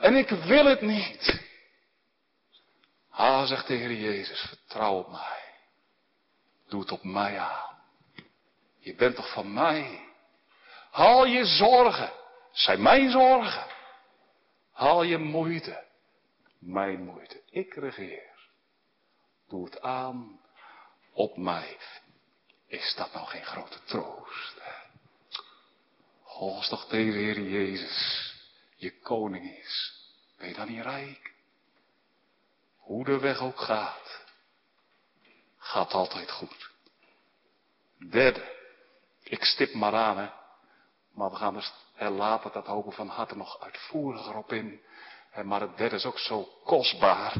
En ik wil het niet. Ah, zegt de Heer Jezus, vertrouw op mij. Doe het op mij aan. Je bent toch van mij? Haal je zorgen. Zijn mijn zorgen. Haal je moeite. Mijn moeite. Ik regeer. Doe het aan op mij. Is dat nou geen grote troost? Als toch deze Heer Jezus je koning is, ben je dan niet rijk? Hoe de weg ook gaat, gaat altijd goed. Derde, ik stip maar aan, hè. Maar we gaan er later, dat hopen van harte, nog uitvoeriger op in. Maar het derde is ook zo kostbaar.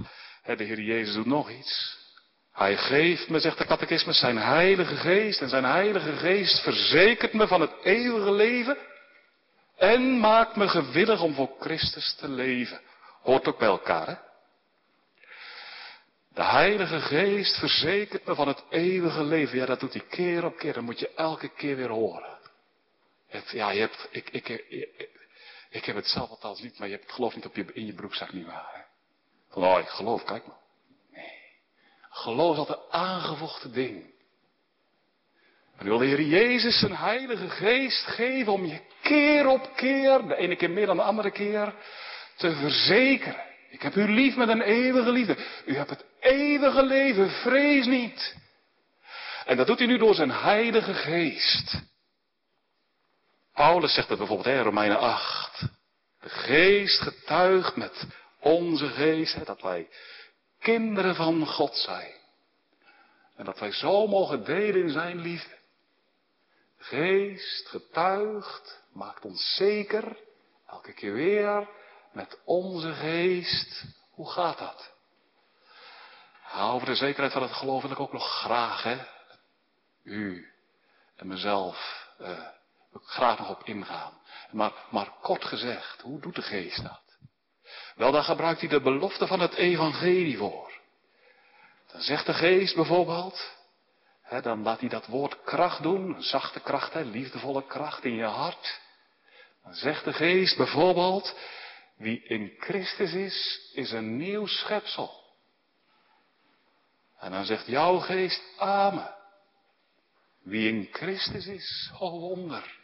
De Heer Jezus doet nog iets. Hij geeft me, zegt de catechismus, zijn heilige geest. En zijn heilige geest verzekert me van het eeuwige leven. En maakt me gewillig om voor Christus te leven. Hoort ook bij elkaar, hè? De Heilige Geest verzekert me van het eeuwige leven. Ja, dat doet hij keer op keer. Dat moet je elke keer weer horen. ja, je hebt, ik, ik, ik, ik, heb het zelf althans niet, maar je hebt het geloof niet op je, in je broekzak, niet waar. Hè? Van, oh, ik geloof, kijk maar. Geloof is altijd een aangevochten ding. En wil de Heer Jezus zijn heilige geest geven om je keer op keer, de ene keer meer dan de andere keer, te verzekeren. Ik heb u lief met een eeuwige liefde. U hebt het eeuwige leven, vrees niet. En dat doet hij nu door zijn heilige geest. Paulus zegt dat bijvoorbeeld in Romeinen 8. De geest getuigt met onze geest, dat wij kinderen van God zijn. En dat wij zo mogen delen in zijn liefde. Geest getuigt, maakt ons zeker, elke keer weer, met onze geest. Hoe gaat dat? over de zekerheid van het geloof wil ik ook nog graag, hè, u en mezelf, uh, graag nog op ingaan. Maar, maar kort gezegd, hoe doet de geest dat? Wel, dan gebruikt hij de belofte van het evangelie voor. Dan zegt de geest bijvoorbeeld, hè, dan laat hij dat woord kracht doen, een zachte kracht, hè, liefdevolle kracht in je hart. Dan zegt de geest bijvoorbeeld, wie in Christus is, is een nieuw schepsel. En dan zegt jouw geest, amen. Wie in Christus is, oh wonder,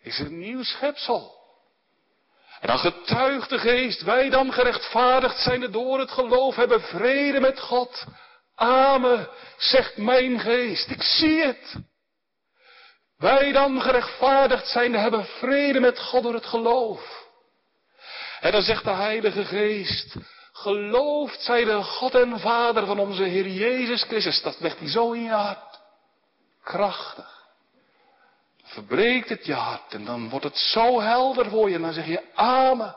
is een nieuw schepsel. En dan getuigt de geest, wij dan gerechtvaardigd zijn door het geloof hebben vrede met God. Amen, zegt mijn geest, ik zie het. Wij dan gerechtvaardigd zijn hebben vrede met God door het geloof. En dan zegt de Heilige Geest, geloofd zij de God en Vader van onze Heer Jezus Christus. Dat legt hij zo in je hart. Krachtig. Verbreekt het je hart en dan wordt het zo helder voor je en dan zeg je Amen.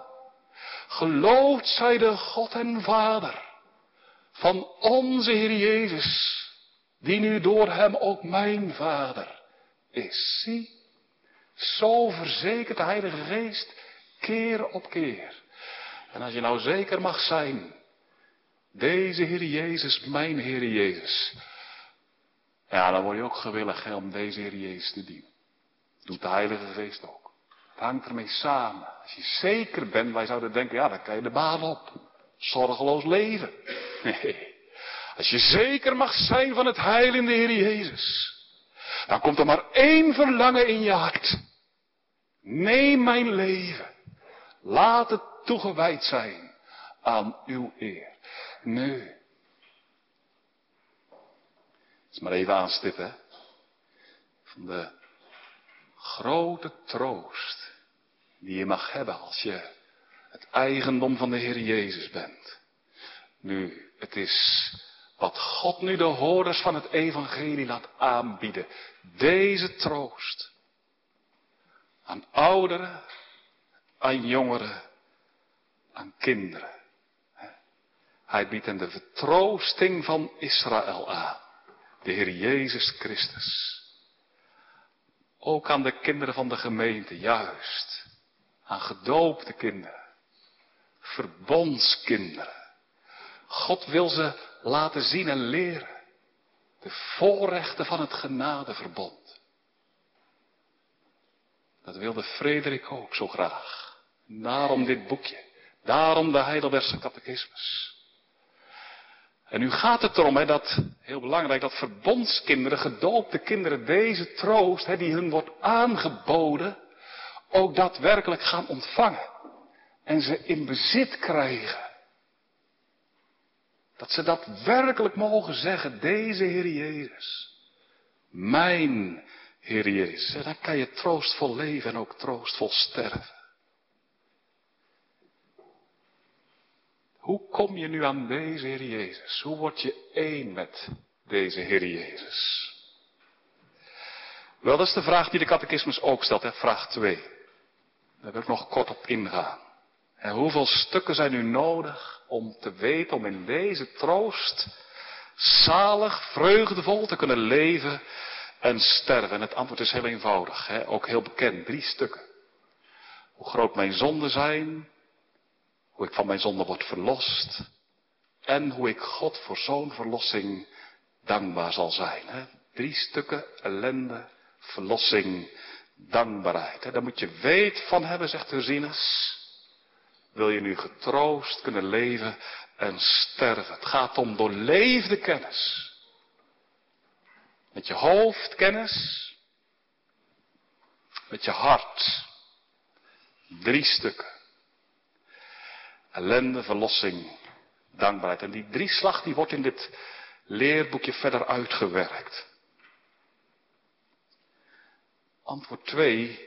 Geloofd zij de God en Vader van onze Heer Jezus, die nu door Hem ook mijn Vader is. Zie, zo verzekert de Heilige Geest keer op keer. En als je nou zeker mag zijn, deze Heer Jezus, mijn Heer Jezus, ja, dan word je ook gewillig om deze Heer Jezus te dienen. Doet de Heilige Geest ook. Het hangt ermee samen. Als je zeker bent, wij zouden denken, ja, dan kan je de baan op. Zorgeloos leven. Nee. Als je zeker mag zijn van het heil in de Heer Jezus, dan komt er maar één verlangen in je hart. Neem mijn leven. Laat het toegewijd zijn aan uw eer. Nu. Is maar even aanstippen. Van de grote troost die je mag hebben als je het eigendom van de Heer Jezus bent. Nu, het is wat God nu de hoorders van het evangelie laat aanbieden. Deze troost. Aan ouderen, aan jongeren, aan kinderen. Hij biedt hen de vertroosting van Israël aan. De Heer Jezus Christus. Ook aan de kinderen van de gemeente, juist. Aan gedoopte kinderen. Verbondskinderen. God wil ze laten zien en leren. De voorrechten van het genadeverbond. Dat wilde Frederik ook zo graag. Daarom dit boekje. Daarom de Heidelbergse catechismus. En nu gaat het erom, hè, dat, heel belangrijk, dat verbondskinderen, gedoopte kinderen, deze troost, hè, die hun wordt aangeboden, ook daadwerkelijk gaan ontvangen. En ze in bezit krijgen. Dat ze dat werkelijk mogen zeggen, deze Heer Jezus. Mijn Heer Jezus. En dan kan je troostvol leven en ook troostvol sterven. Hoe kom je nu aan deze Heer Jezus? Hoe word je één met deze Heer Jezus? Wel, dat is de vraag die de catechismus ook stelt, hè? vraag 2. Daar wil ik nog kort op ingaan. En hoeveel stukken zijn nu nodig om te weten, om in deze troost zalig, vreugdevol te kunnen leven en sterven? En het antwoord is heel eenvoudig, hè? ook heel bekend, drie stukken. Hoe groot mijn zonden zijn, hoe ik van mijn zonde word verlost. En hoe ik God voor zo'n verlossing dankbaar zal zijn. Hè? Drie stukken ellende, verlossing, dankbaarheid. Hè? Daar moet je weet van hebben, zegt Ursinus. Wil je nu getroost kunnen leven en sterven. Het gaat om doorleefde kennis. Met je hoofd kennis. Met je hart. Drie stukken ellende, verlossing, dankbaarheid. En die drie slag die wordt in dit leerboekje verder uitgewerkt. Antwoord 2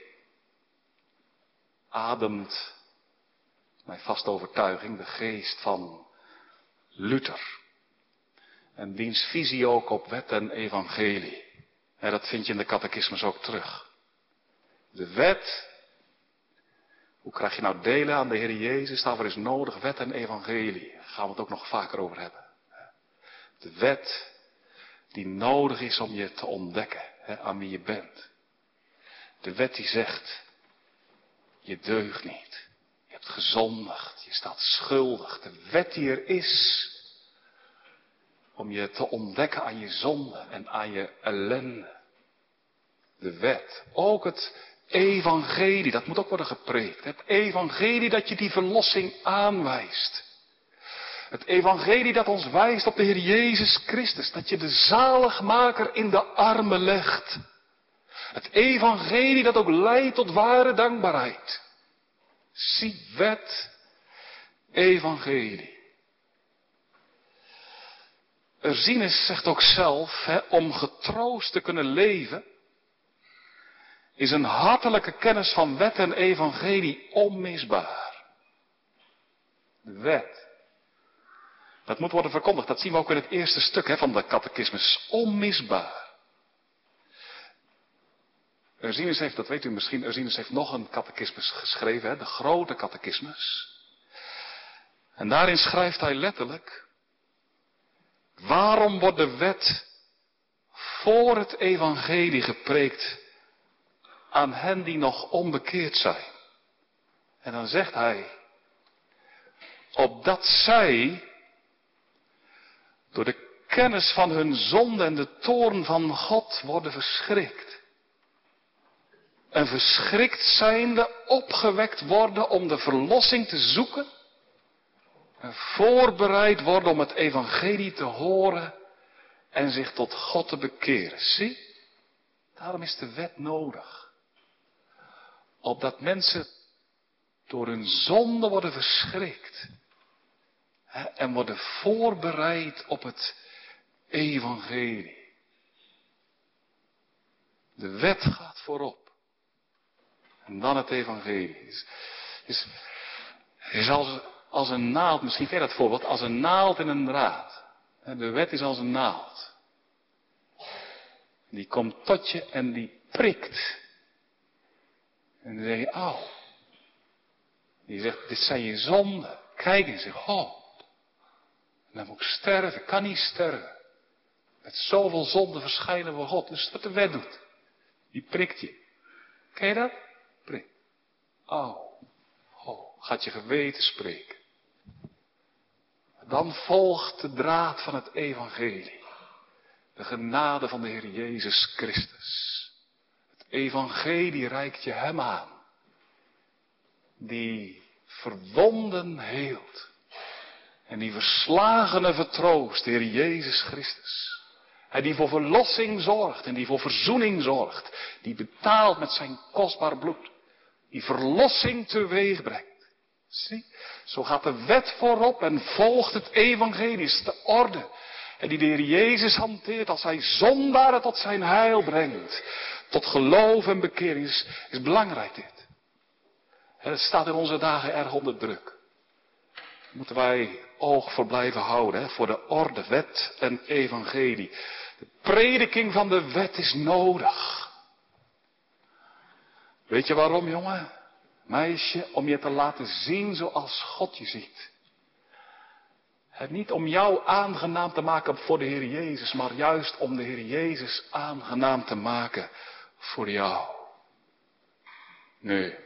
ademt mijn vaste overtuiging, de geest van Luther. En diens visie ook op wet en evangelie. En dat vind je in de catechismus ook terug. De wet. Hoe krijg je nou delen aan de Heer Jezus? Daarvoor is nodig wet en evangelie. Daar gaan we het ook nog vaker over hebben. De wet die nodig is om je te ontdekken hè, aan wie je bent. De wet die zegt, je deugt niet. Je hebt gezondigd. Je staat schuldig. De wet die er is om je te ontdekken aan je zonde en aan je ellende. De wet. Ook het evangelie, dat moet ook worden gepreekt. Het evangelie dat je die verlossing aanwijst. Het evangelie dat ons wijst op de Heer Jezus Christus. Dat je de zaligmaker in de armen legt. Het evangelie dat ook leidt tot ware dankbaarheid. Zie wet, evangelie. Ursinus zegt ook zelf, hè, om getroost te kunnen leven, is een hartelijke kennis van wet en evangelie onmisbaar. De wet. Dat moet worden verkondigd. Dat zien we ook in het eerste stuk hè, van de catechismus. Onmisbaar. Ursinus heeft, dat weet u misschien, Ursinus heeft nog een catechismus geschreven, hè, de grote catechismus. En daarin schrijft hij letterlijk, waarom wordt de wet voor het evangelie gepreekt aan hen die nog onbekeerd zijn? En dan zegt hij, opdat zij door de kennis van hun zonde en de toorn van God worden verschrikt. En verschrikt zijnde opgewekt worden om de verlossing te zoeken. En voorbereid worden om het evangelie te horen en zich tot God te bekeren. Zie, daarom is de wet nodig. Opdat mensen door hun zonde worden verschrikt. En worden voorbereid op het evangelie. De wet gaat voorop. En dan het evangelie. Is, is, is als, als een naald, misschien ken je dat voorbeeld, als een naald in een draad. De wet is als een naald. Die komt tot je en die prikt. En dan zeg je, auw. Die zegt, dit zijn je zonden. Kijk en zeg, oh. En dan moet ik sterven, ik kan niet sterven. Met zoveel zonde verschijnen we God. Dus wat de wet doet. Die prikt je. Ken je dat? Oh, oh, gaat je geweten spreken. Dan volgt de draad van het evangelie. De genade van de Heer Jezus Christus. Evangelie reikt je hem aan. Die verwonden heelt. En die verslagene vertroost, Heer Jezus Christus. Hij die voor verlossing zorgt en die voor verzoening zorgt. Die betaalt met zijn kostbaar bloed die verlossing teweeg brengt. Zie, zo gaat de wet voorop en volgt het evangelie, is de orde. En die de Heer Jezus hanteert als hij zondaren tot zijn heil brengt. Tot geloof en bekering is, is belangrijk dit. het staat in onze dagen erg onder druk. Moeten wij oog voor blijven houden, voor de orde, wet en evangelie. De prediking van de wet is nodig. Weet je waarom, jongen? Meisje, om je te laten zien zoals God je ziet. Niet om jou aangenaam te maken voor de Heer Jezus, maar juist om de Heer Jezus aangenaam te maken voor jou. Nu,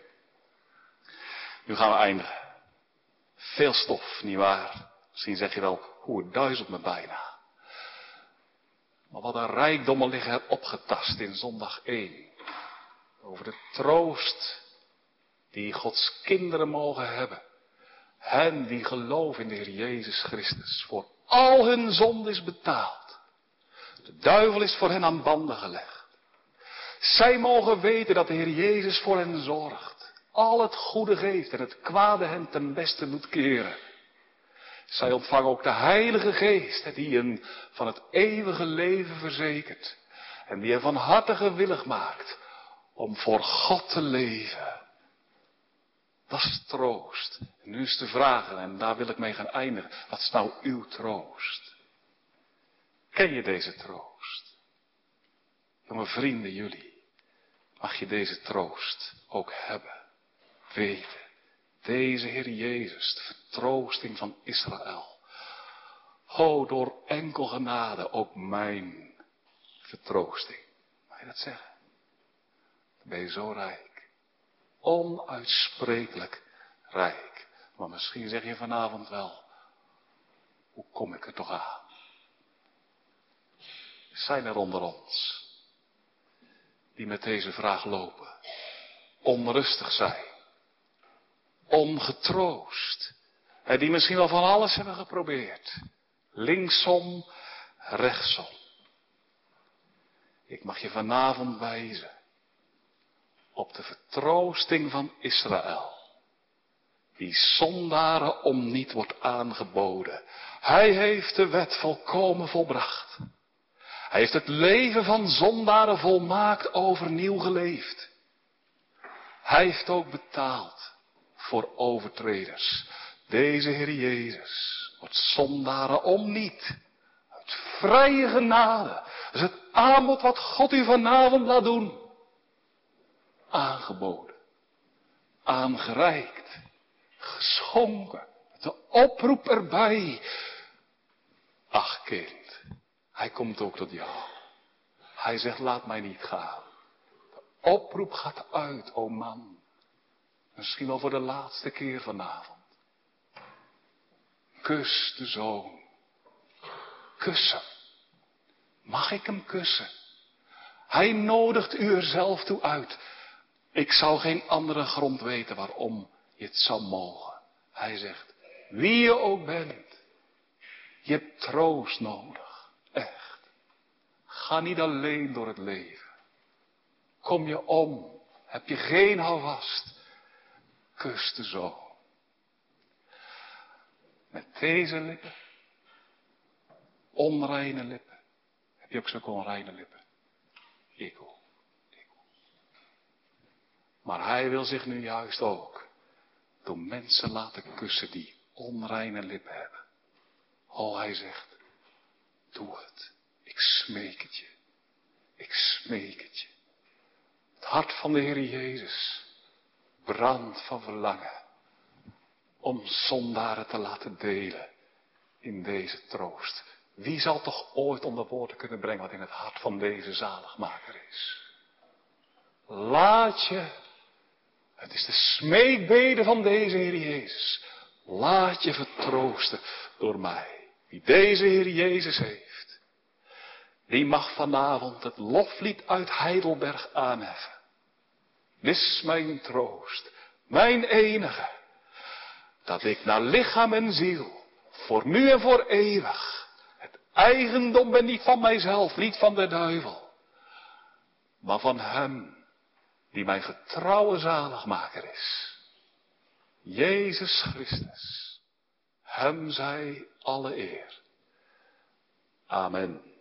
nu gaan we eindigen. Veel stof, nietwaar? Misschien zeg je wel, hoe het duizelt me bijna. Maar wat een rijkdommen liggen opgetast in zondag 1. Over de troost die Gods kinderen mogen hebben. Hen die geloven in de Heer Jezus Christus. Voor al hun zonde is betaald. De duivel is voor hen aan banden gelegd. Zij mogen weten dat de Heer Jezus voor hen zorgt. Al het goede geeft en het kwade hen ten beste moet keren. Zij ontvangen ook de Heilige Geest, die hen van het eeuwige leven verzekert. En die hen van harte gewillig maakt om voor God te leven. Dat is troost. En nu is de vraag, en daar wil ik mee gaan eindigen. Wat is nou uw troost? Ken je deze troost? Jonge vrienden, jullie, mag je deze troost ook hebben. Weten, deze Heer Jezus, de vertroosting van Israël. O, door enkel genade ook mijn vertroosting. Mag je dat zeggen? Dan ben je zo rijk. Onuitsprekelijk rijk. Maar misschien zeg je vanavond wel, hoe kom ik er toch aan? Zijn er onder ons die met deze vraag lopen, onrustig zijn, ongetroost, en die misschien wel van alles hebben geprobeerd, linksom, rechtsom. Ik mag je vanavond wijzen op de vertroosting van Israël. Die zondaren om niet wordt aangeboden. Hij heeft de wet volkomen volbracht. Hij heeft het leven van zondaren volmaakt overnieuw geleefd. Hij heeft ook betaald voor overtreders. Deze Heer Jezus wordt zondaren om niet. Uit vrije genade. Dat is het aanbod wat God u vanavond laat doen. Aangeboden. Aangereikt. Geschonken. De oproep erbij. Ach kind, hij komt ook tot jou. Hij zegt laat mij niet gaan. De oproep gaat uit, o man. Misschien wel voor de laatste keer vanavond. Kus de zoon. Kussen. Mag ik hem kussen? Hij nodigt u er zelf toe uit. Ik zou geen andere grond weten waarom je het zou mogen. Hij zegt, wie je ook bent, je hebt troost nodig. Ga niet alleen door het leven. Kom je om, heb je geen houvast. Kus de zoon. Met deze lippen. Onreine lippen. Heb je ook zulke onreine lippen? Ik ook. Maar hij wil zich nu juist ook door mensen laten kussen die onreine lippen hebben. Oh, hij zegt, doe het. Ik smeek het je. Ik smeek het je. Het hart van de Heer Jezus brandt van verlangen om zondaren te laten delen in deze troost. Wie zal toch ooit onder woorden kunnen brengen wat in het hart van deze zaligmaker is? Laat je, het is de smeekbede van deze Heer Jezus, laat je vertroosten door mij. Wie deze Heer Jezus heeft, die mag vanavond het loflied uit Heidelberg aanheffen. Dit is mijn troost, mijn enige dat ik naar lichaam en ziel, voor nu en voor eeuwig, het eigendom ben niet van mijzelf, niet van de duivel, maar van Hem die mijn getrouwe zaligmaker is. Jezus Christus. Hem zij alle eer. Amen.